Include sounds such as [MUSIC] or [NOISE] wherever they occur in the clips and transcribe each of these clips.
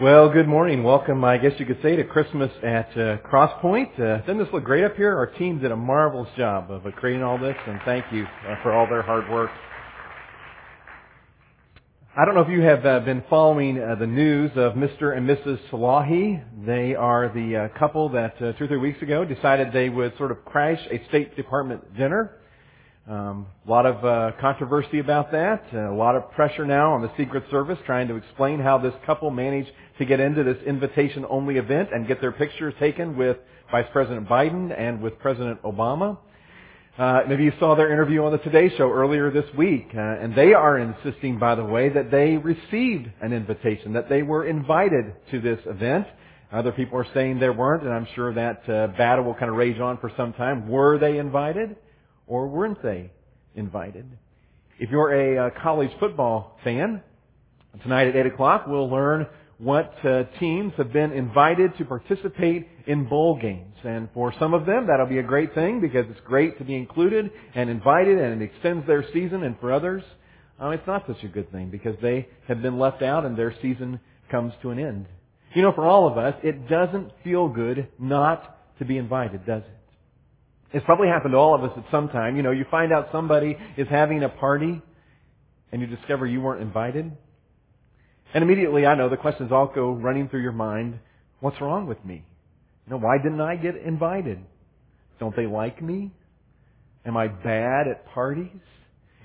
Well, good morning. Welcome, I guess you could say, to Christmas at uh, Crosspoint. Uh, doesn't this look great up here? Our team did a marvelous job of uh, creating all this, and thank you uh, for all their hard work. I don't know if you have uh, been following uh, the news of Mr. and Mrs. Salahi. They are the uh, couple that uh, two or three weeks ago decided they would sort of crash a State Department dinner. Um, a lot of uh, controversy about that. Uh, a lot of pressure now on the Secret Service trying to explain how this couple managed to get into this invitation-only event and get their pictures taken with Vice President Biden and with President Obama. Uh, maybe you saw their interview on the Today Show earlier this week, uh, and they are insisting, by the way, that they received an invitation, that they were invited to this event. Other people are saying they weren't, and I'm sure that uh, battle will kind of rage on for some time. Were they invited? Or weren't they invited? If you're a uh, college football fan, tonight at 8 o'clock we'll learn what uh, teams have been invited to participate in bowl games. And for some of them, that'll be a great thing because it's great to be included and invited and it extends their season. And for others, uh, it's not such a good thing because they have been left out and their season comes to an end. You know, for all of us, it doesn't feel good not to be invited, does it? It's probably happened to all of us at some time. You know, you find out somebody is having a party and you discover you weren't invited. And immediately, I know the questions all go running through your mind. What's wrong with me? You know, why didn't I get invited? Don't they like me? Am I bad at parties?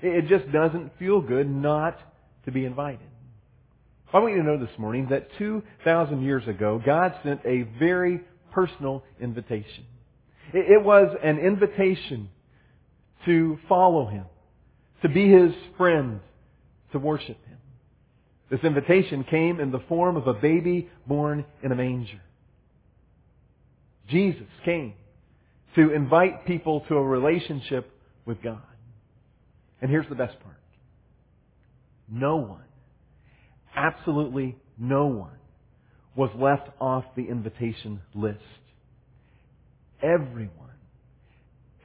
It just doesn't feel good not to be invited. I want you to know this morning that 2,000 years ago, God sent a very personal invitation. It was an invitation to follow Him, to be His friend, to worship Him. This invitation came in the form of a baby born in a manger. Jesus came to invite people to a relationship with God. And here's the best part. No one, absolutely no one, was left off the invitation list everyone,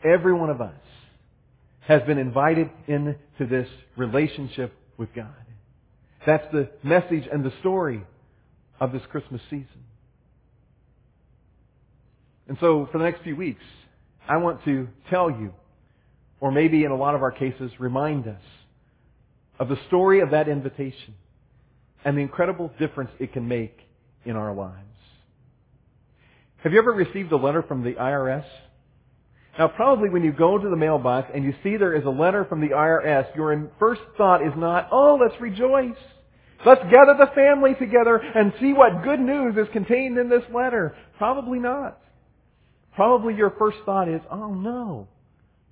every one of us has been invited into this relationship with God. That's the message and the story of this Christmas season. And so for the next few weeks, I want to tell you, or maybe in a lot of our cases, remind us of the story of that invitation and the incredible difference it can make in our lives. Have you ever received a letter from the IRS? Now probably when you go to the mailbox and you see there is a letter from the IRS, your first thought is not, oh, let's rejoice. Let's gather the family together and see what good news is contained in this letter. Probably not. Probably your first thought is, oh no,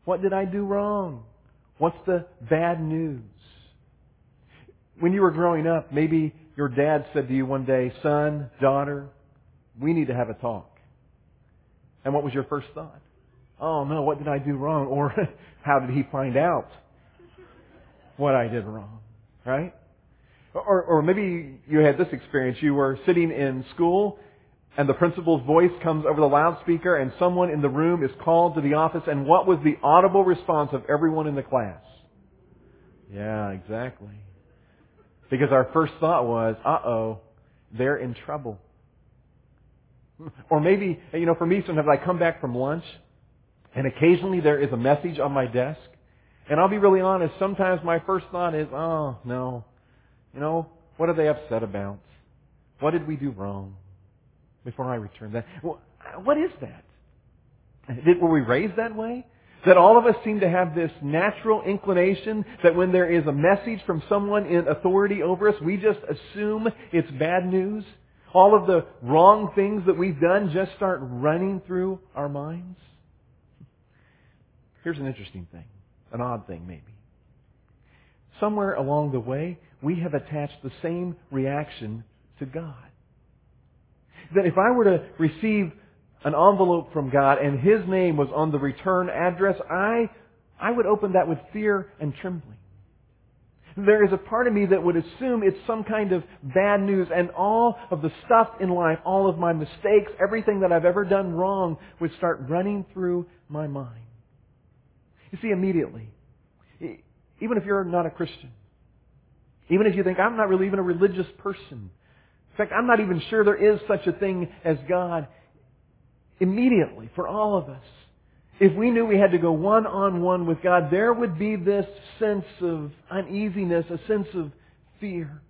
what did I do wrong? What's the bad news? When you were growing up, maybe your dad said to you one day, son, daughter, we need to have a talk. And what was your first thought? Oh no, what did I do wrong? [LAUGHS] Or how did he find out what I did wrong? Right? Or, or maybe you had this experience. You were sitting in school and the principal's voice comes over the loudspeaker and someone in the room is called to the office and what was the audible response of everyone in the class? Yeah, exactly. Because our first thought was, uh-oh, they're in trouble. [LAUGHS] Or maybe, you know, for me, sometimes I come back from lunch and occasionally there is a message on my desk. And I'll be really honest, sometimes my first thought is, oh, no. You know, what are they upset about? What did we do wrong? Before I return that. What is that? Did, were we raised that way? That all of us seem to have this natural inclination that when there is a message from someone in authority over us, we just assume it's bad news? All of the wrong things that we've done just start running through our minds? Here's an interesting thing, an odd thing maybe. Somewhere along the way, we have attached the same reaction to God. That if I were to receive an envelope from God and His name was on the return address, I, I would open that with fear and trembling there is a part of me that would assume it's some kind of bad news and all of the stuff in life, all of my mistakes, everything that I've ever done wrong would start running through my mind. You see, immediately, even if you're not a Christian, even if you think, I'm not really even a religious person, In fact, I'm not even sure there is such a thing as God immediately for all of us. If we knew we had to go one on one with God, there would be this sense of uneasiness, a sense of fear.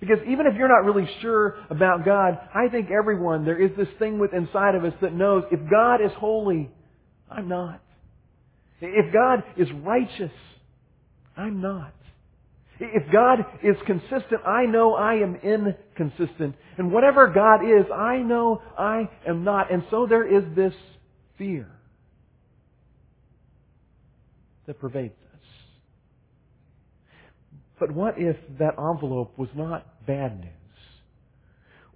Because even if you're not really sure about God, I think everyone, there is this thing within inside of us that knows if God is holy, I'm not. If God is righteous, I'm not. If God is consistent, I know I am inconsistent. And whatever God is, I know I am not. And so there is this fear that pervades us. But what if that envelope was not bad news?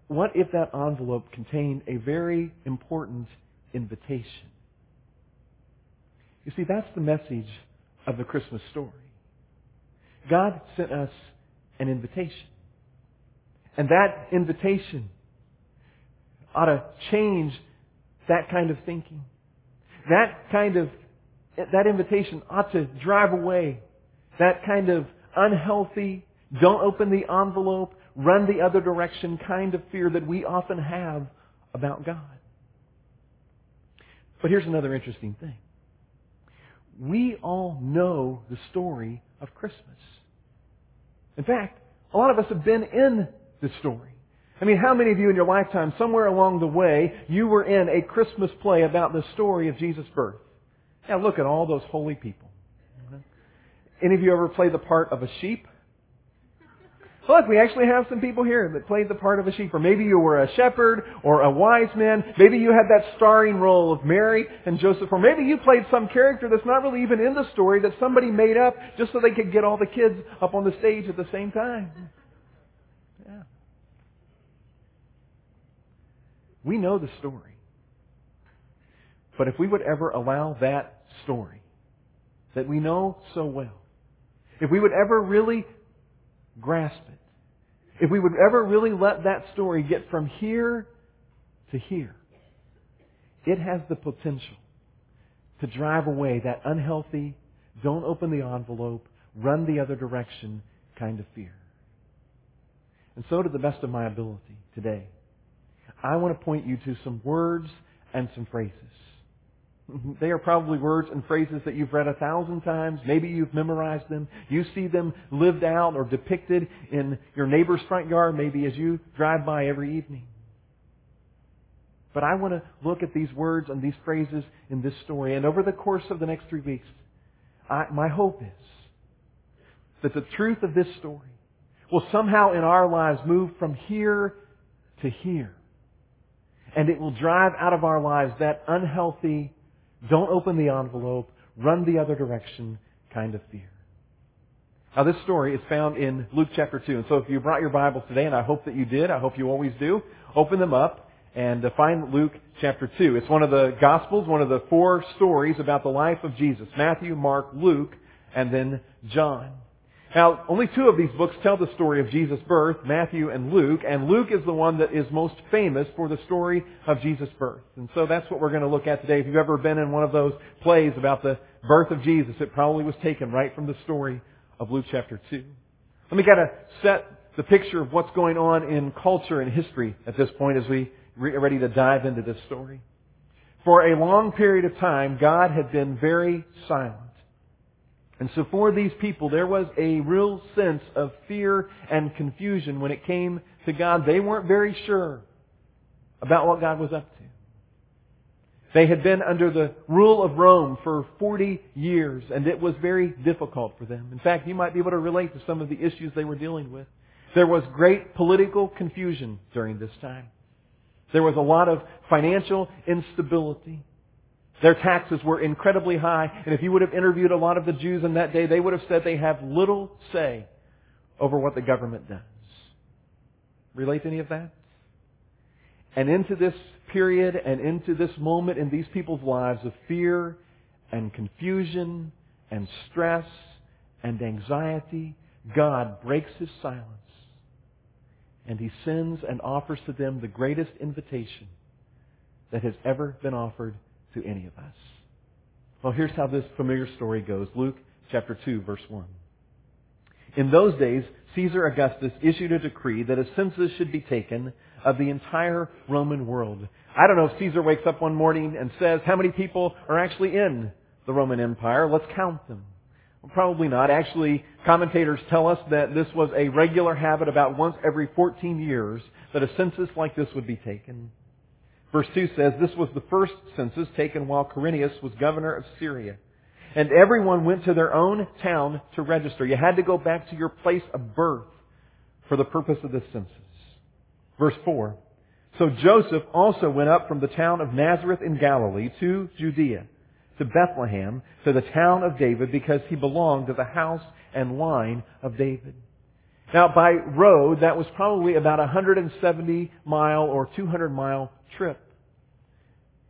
What if that envelope contained a very important invitation? You see, that's the message of the Christmas story. God sent us an invitation. And that invitation ought to change that kind of thinking. That kind of, that invitation ought to drive away that kind of unhealthy, don't open the envelope, run the other direction kind of fear that we often have about God. But here's another interesting thing. We all know the story of Christmas. In fact, a lot of us have been in this story. I mean, how many of you in your lifetime, somewhere along the way, you were in a Christmas play about the story of Jesus' birth? Now look at all those holy people. Any of you ever play the part of a sheep? Look, we actually have some people here that played the part of a sheep. Or maybe you were a shepherd or a wise man. Maybe you had that starring role of Mary and Joseph. Or maybe you played some character that's not really even in the story that somebody made up just so they could get all the kids up on the stage at the same time. Yeah. We know the story. But if we would ever allow that story that we know so well, if we would ever really grasp it, if we would ever really let that story get from here to here, it has the potential to drive away that unhealthy, don't open the envelope, run the other direction kind of fear. And so to the best of my ability today, I want to point you to some words and some phrases [LAUGHS] they are probably words and phrases that you've read a thousand times. Maybe you've memorized them. You see them lived out or depicted in your neighbor's front yard, maybe as you drive by every evening. But I want to look at these words and these phrases in this story. And over the course of the next three weeks, I, my hope is that the truth of this story will somehow in our lives move from here to here. And it will drive out of our lives that unhealthy don't open the envelope, run the other direction kind of fear. Now this story is found in Luke chapter 2. And so if you brought your Bibles today, and I hope that you did, I hope you always do, open them up and uh, find Luke chapter 2. It's one of the Gospels, one of the four stories about the life of Jesus. Matthew, Mark, Luke, and then John. Now, only two of these books tell the story of Jesus' birth, Matthew and Luke, and Luke is the one that is most famous for the story of Jesus' birth. And so that's what we're going to look at today. If you've ever been in one of those plays about the birth of Jesus, it probably was taken right from the story of Luke chapter 2. Let me kind of set the picture of what's going on in culture and history at this point as we are ready to dive into this story. For a long period of time, God had been very silent. And so for these people, there was a real sense of fear and confusion when it came to God. They weren't very sure about what God was up to. They had been under the rule of Rome for 40 years, and it was very difficult for them. In fact, you might be able to relate to some of the issues they were dealing with. There was great political confusion during this time. There was a lot of financial instability. Their taxes were incredibly high, and if you would have interviewed a lot of the Jews in that day, they would have said they have little say over what the government does. Relate any of that? And into this period and into this moment in these people's lives of fear and confusion and stress and anxiety, God breaks His silence and He sends and offers to them the greatest invitation that has ever been offered to any of us. Well, here's how this familiar story goes. Luke chapter 2, verse 1. In those days, Caesar Augustus issued a decree that a census should be taken of the entire Roman world. I don't know if Caesar wakes up one morning and says, how many people are actually in the Roman Empire? Let's count them. Well, probably not. Actually, commentators tell us that this was a regular habit about once every 14 years that a census like this would be taken. Verse 2 says, This was the first census taken while Quirinius was governor of Syria. And everyone went to their own town to register. You had to go back to your place of birth for the purpose of this census. Verse 4. So Joseph also went up from the town of Nazareth in Galilee to Judea, to Bethlehem, to the town of David, because he belonged to the house and line of David. Now, by road, that was probably about a 170 mile or 200 mile trip.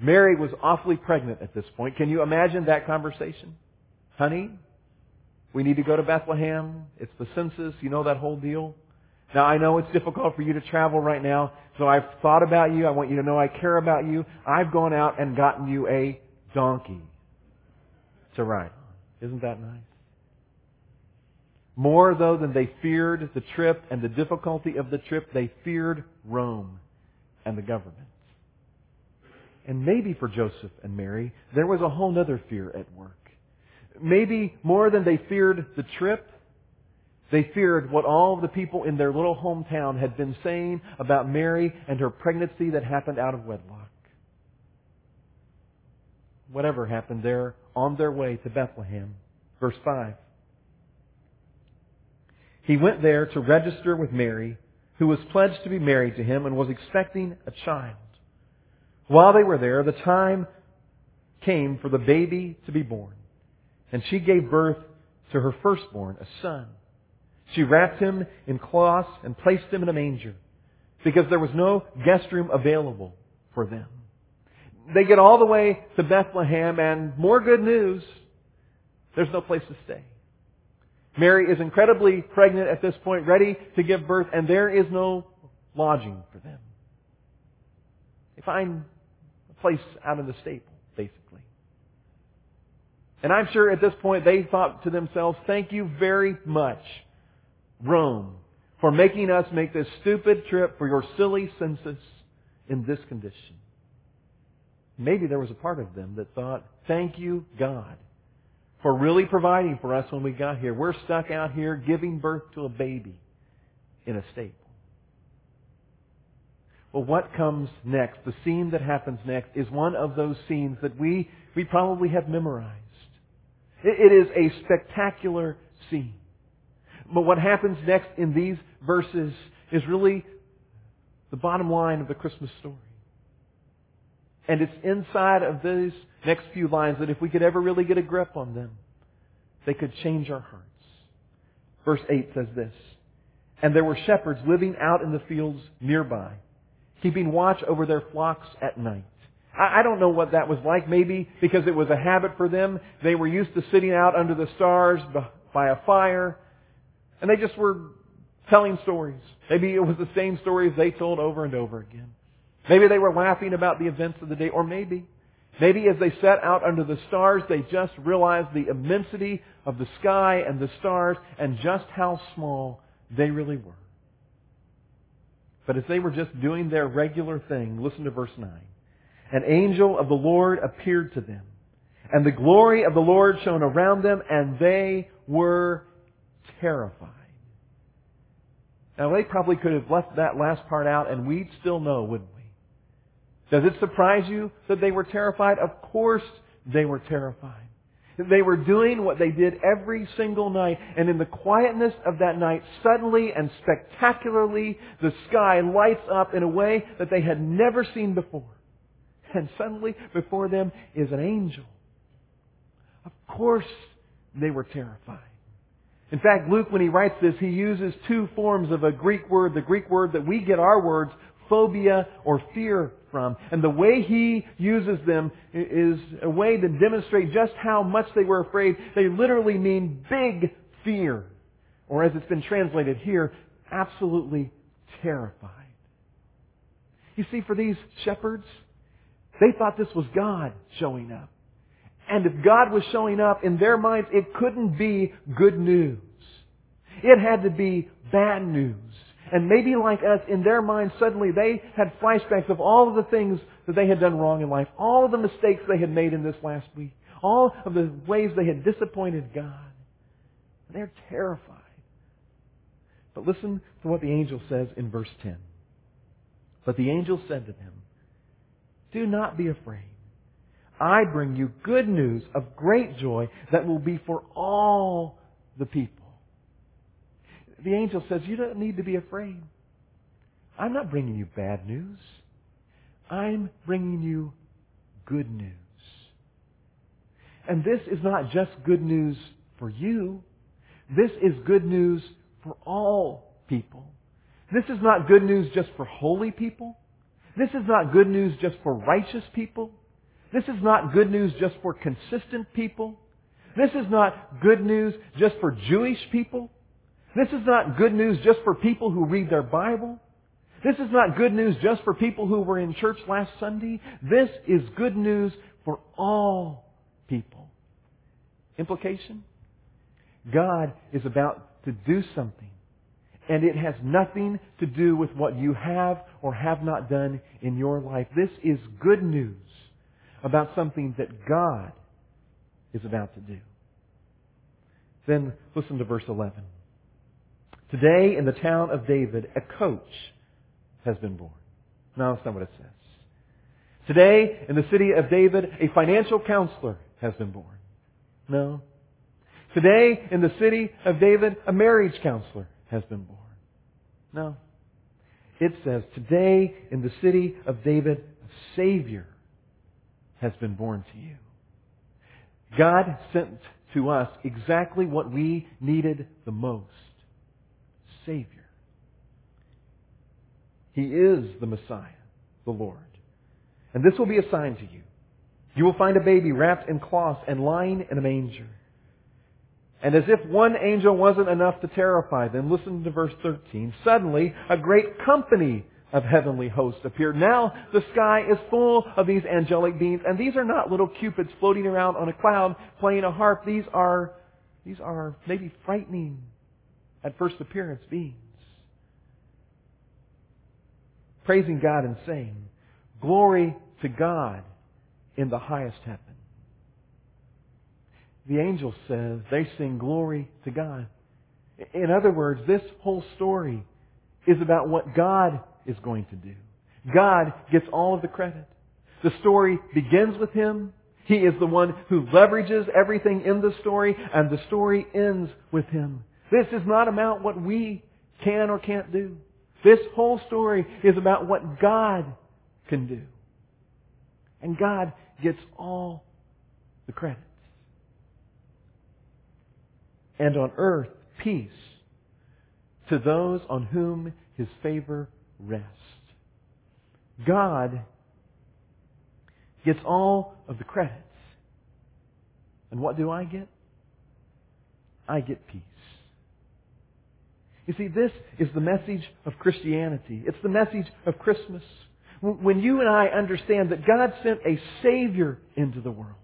Mary was awfully pregnant at this point. Can you imagine that conversation? Honey, we need to go to Bethlehem. It's the census. You know that whole deal. Now I know it's difficult for you to travel right now, so I've thought about you. I want you to know I care about you. I've gone out and gotten you a donkey to ride on. Isn't that nice? More though than they feared the trip and the difficulty of the trip, they feared Rome and the government. And maybe for Joseph and Mary, there was a whole other fear at work. Maybe more than they feared the trip, they feared what all the people in their little hometown had been saying about Mary and her pregnancy that happened out of wedlock. Whatever happened there on their way to Bethlehem. Verse 5. He went there to register with Mary, who was pledged to be married to him and was expecting a child. While they were there, the time came for the baby to be born. And she gave birth to her firstborn, a son. She wrapped him in cloths and placed him in a manger because there was no guest room available for them. They get all the way to Bethlehem and more good news, there's no place to stay. Mary is incredibly pregnant at this point, ready to give birth, and there is no lodging for them. They find a place out in the stable, basically. And I'm sure at this point they thought to themselves, thank you very much, Rome, for making us make this stupid trip for your silly census in this condition. Maybe there was a part of them that thought, thank you, God, for really providing for us when we got here. We're stuck out here giving birth to a baby in a stable. Well, what comes next, the scene that happens next, is one of those scenes that we, we probably have memorized. It, it is a spectacular scene. But what happens next in these verses is really the bottom line of the Christmas story. And it's inside of these next few lines that if we could ever really get a grip on them, they could change our hearts. Verse 8 says this, And there were shepherds living out in the fields nearby, keeping watch over their flocks at night. I don't know what that was like. Maybe because it was a habit for them. They were used to sitting out under the stars by a fire, and they just were telling stories. Maybe it was the same stories they told over and over again. Maybe they were laughing about the events of the day, or maybe, maybe as they sat out under the stars, they just realized the immensity of the sky and the stars and just how small they really were. But as they were just doing their regular thing, listen to verse 9. An angel of the Lord appeared to them, and the glory of the Lord shone around them, and they were terrified. Now they probably could have left that last part out and we'd still know, wouldn't we? Does it surprise you that they were terrified? Of course they were terrified. They were doing what they did every single night, and in the quietness of that night, suddenly and spectacularly, the sky lights up in a way that they had never seen before. And suddenly, before them is an angel. Of course, they were terrified. In fact, Luke, when he writes this, he uses two forms of a Greek word, the Greek word that we get our words, phobia or fear from. And the way he uses them is a way to demonstrate just how much they were afraid. They literally mean big fear. Or as it's been translated here, absolutely terrified. You see, for these shepherds, they thought this was God showing up. And if God was showing up, in their minds, it couldn't be good news. It had to be bad news. And maybe like us, in their minds, suddenly they had flashbacks of all of the things that they had done wrong in life, all of the mistakes they had made in this last week, all of the ways they had disappointed God. They're terrified. But listen to what the angel says in verse 10. But the angel said to them, Do not be afraid. I bring you good news of great joy that will be for all the people. The angel says, You don't need to be afraid. I'm not bringing you bad news. I'm bringing you good news. And this is not just good news for you. This is good news for all people. This is not good news just for holy people. This is not good news just for righteous people. This is not good news just for consistent people. This is not good news just for Jewish people. This is not good news just for people who read their Bible. This is not good news just for people who were in church last Sunday. This is good news for all people. Implication? God is about to do something. And it has nothing to do with what you have or have not done in your life. This is good news about something that God is about to do. Then listen to verse 11. Today in the town of David, a coach has been born. No, that's not what it says. Today in the city of David, a financial counselor has been born. No. Today in the city of David, a marriage counselor has been born. No. It says, today in the city of David, a Savior has been born to you. God sent to us exactly what we needed the most. Savior. He is the Messiah, the Lord. And this will be a sign to you. You will find a baby wrapped in cloths and lying in a manger. And as if one angel wasn't enough to terrify them, listen to verse 13. Suddenly, a great company of heavenly hosts appeared. Now the sky is full of these angelic beings, and these are not little cupids floating around on a cloud playing a harp. These are, these are maybe frightening at first appearance beings. Praising God and saying, Glory to God in the highest heaven. The angel says they sing glory to God. In other words, this whole story is about what God is going to do. God gets all of the credit. The story begins with Him. He is the one who leverages everything in the story, and the story ends with Him. This is not about what we can or can't do. This whole story is about what God can do. And God gets all the credit. And on earth, peace to those on whom His favor rests. God gets all of the credits. And what do I get? I get peace. You see, this is the message of Christianity. It's the message of Christmas. When you and I understand that God sent a Savior into the world,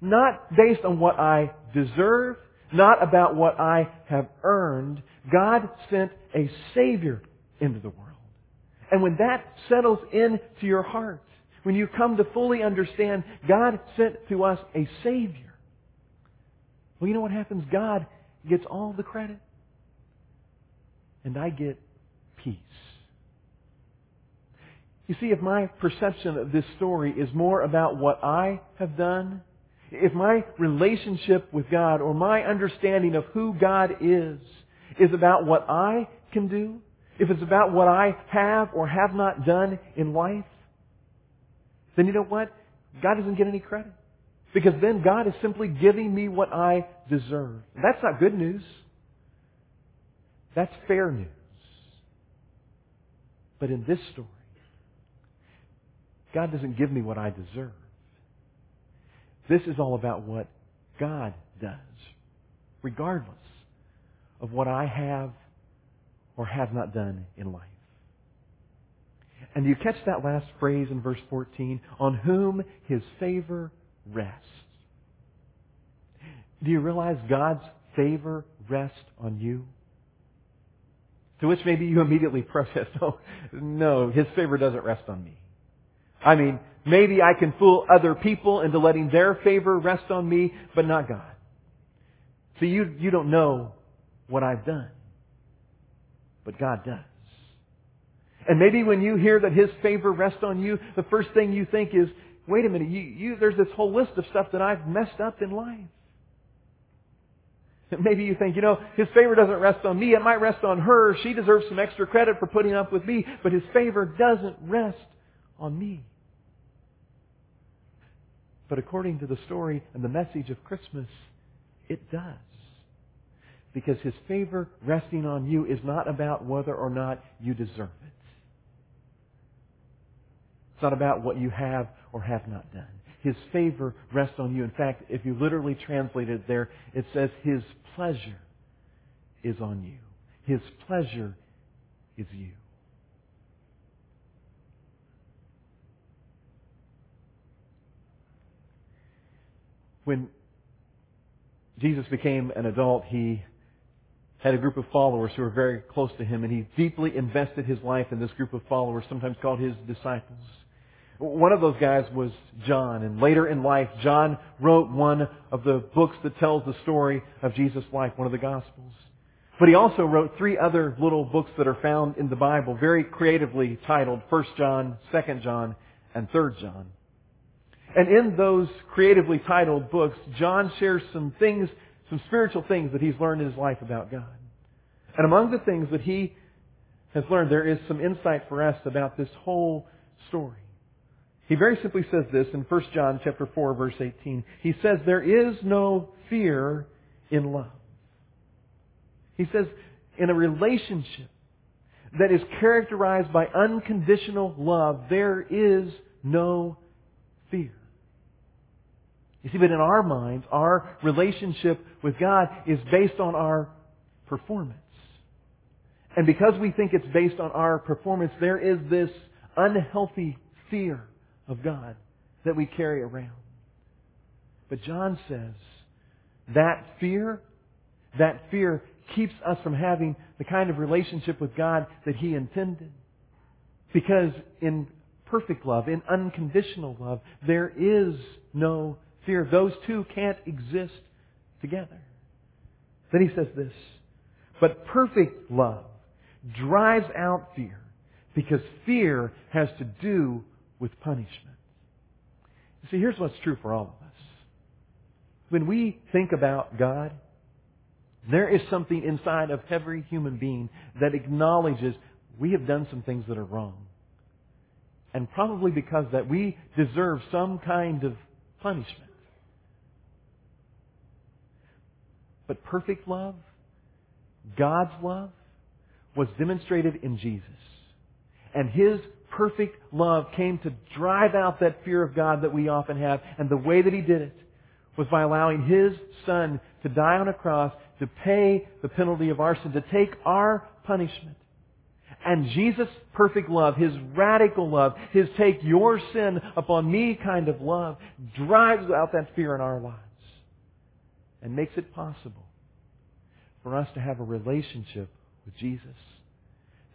not based on what I deserve, not about what I have earned, God sent a Savior into the world. And when that settles into your heart, when you come to fully understand God sent to us a Savior, well, you know what happens? God gets all the credit. And I get peace. You see, if my perception of this story is more about what I have done, if my relationship with God or my understanding of who God is is about what I can do, if it's about what I have or have not done in life, then you know what? God doesn't get any credit. Because then God is simply giving me what I deserve. That's not good news. That's fair news. But in this story, God doesn't give me what I deserve. This is all about what God does, regardless of what I have or have not done in life. And do you catch that last phrase in verse 14, on whom his favor rests. Do you realize God's favor rests on you? To which maybe you immediately protest, [LAUGHS] oh, no, His favor doesn't rest on me. I mean, maybe I can fool other people into letting their favor rest on me, but not God. See, you, you don't know what I've done. But God does. And maybe when you hear that His favor rests on you, the first thing you think is, wait a minute, you, you, there's this whole list of stuff that I've messed up in life. [LAUGHS] Maybe you think, you know, His favor doesn't rest on me, it might rest on her. She deserves some extra credit for putting up with me, but His favor doesn't rest on me. But according to the story and the message of Christmas, it does. Because His favor resting on you is not about whether or not you deserve it. It's not about what you have or have not done. His favor rests on you. In fact, if you literally translate it there, it says His pleasure is on you. His pleasure is you. When Jesus became an adult, he had a group of followers who were very close to him, and he deeply invested his life in this group of followers, sometimes called his disciples. One of those guys was John, and later in life, John wrote one of the books that tells the story of Jesus' life, one of the Gospels. But he also wrote three other little books that are found in the Bible, very creatively titled 1 John, 2 John, and 3 John. And in those creatively titled books, John shares some things, some spiritual things that he's learned in his life about God. And among the things that he has learned, there is some insight for us about this whole story. He very simply says this in 1 John chapter 4 verse 18. He says there is no fear in love. He says in a relationship that is characterized by unconditional love, there is no fear. You see, but in our minds, our relationship with God is based on our performance. And because we think it's based on our performance, there is this unhealthy fear of God that we carry around. But John says that fear, that fear keeps us from having the kind of relationship with God that He intended. Because in perfect love, in unconditional love, there is no fear. Those two can't exist together. Then he says this, but perfect love drives out fear because fear has to do with punishment. You see, here's what's true for all of us. When we think about God, there is something inside of every human being that acknowledges we have done some things that are wrong. And probably because that we deserve some kind of punishment. But perfect love, God's love, was demonstrated in Jesus. And His perfect love came to drive out that fear of God that we often have. And the way that He did it was by allowing His Son to die on a cross to pay the penalty of our sin, to take our punishment. And Jesus' perfect love, His radical love, His take your sin upon me kind of love, drives out that fear in our lives and makes it possible for us to have a relationship with Jesus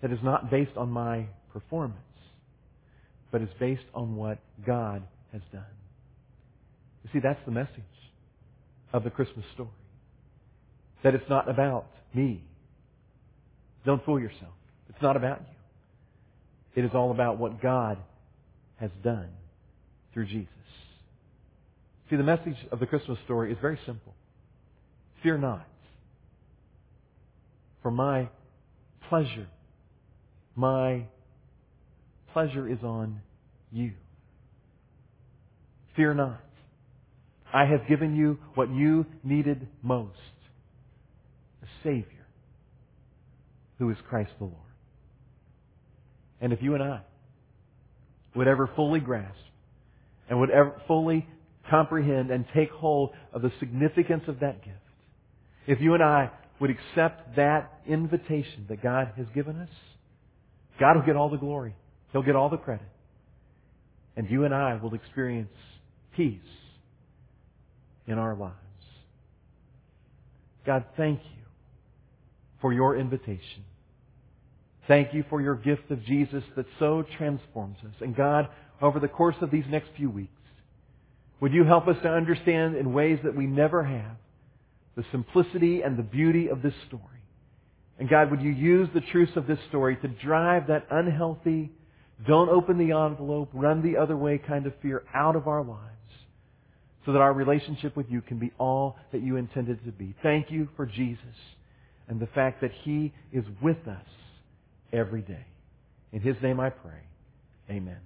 that is not based on my performance, but is based on what God has done. You see, that's the message of the Christmas story. That it's not about me. Don't fool yourself. It's not about you. It is all about what God has done through Jesus. See, the message of the Christmas story is very simple. Fear not. For my pleasure, my pleasure is on you. Fear not. I have given you what you needed most. A Savior who is Christ the Lord. And if you and I would ever fully grasp and would ever fully comprehend and take hold of the significance of that gift, if you and I would accept that invitation that God has given us, God will get all the glory. He'll get all the credit. And you and I will experience peace in our lives. God, thank you for your invitation. Thank you for your gift of Jesus that so transforms us. And God, over the course of these next few weeks, would you help us to understand in ways that we never have the simplicity and the beauty of this story? And God, would you use the truths of this story to drive that unhealthy, don't open the envelope, run the other way kind of fear out of our lives so that our relationship with you can be all that you intended to be. Thank you for Jesus and the fact that He is with us every day. In His name I pray. Amen.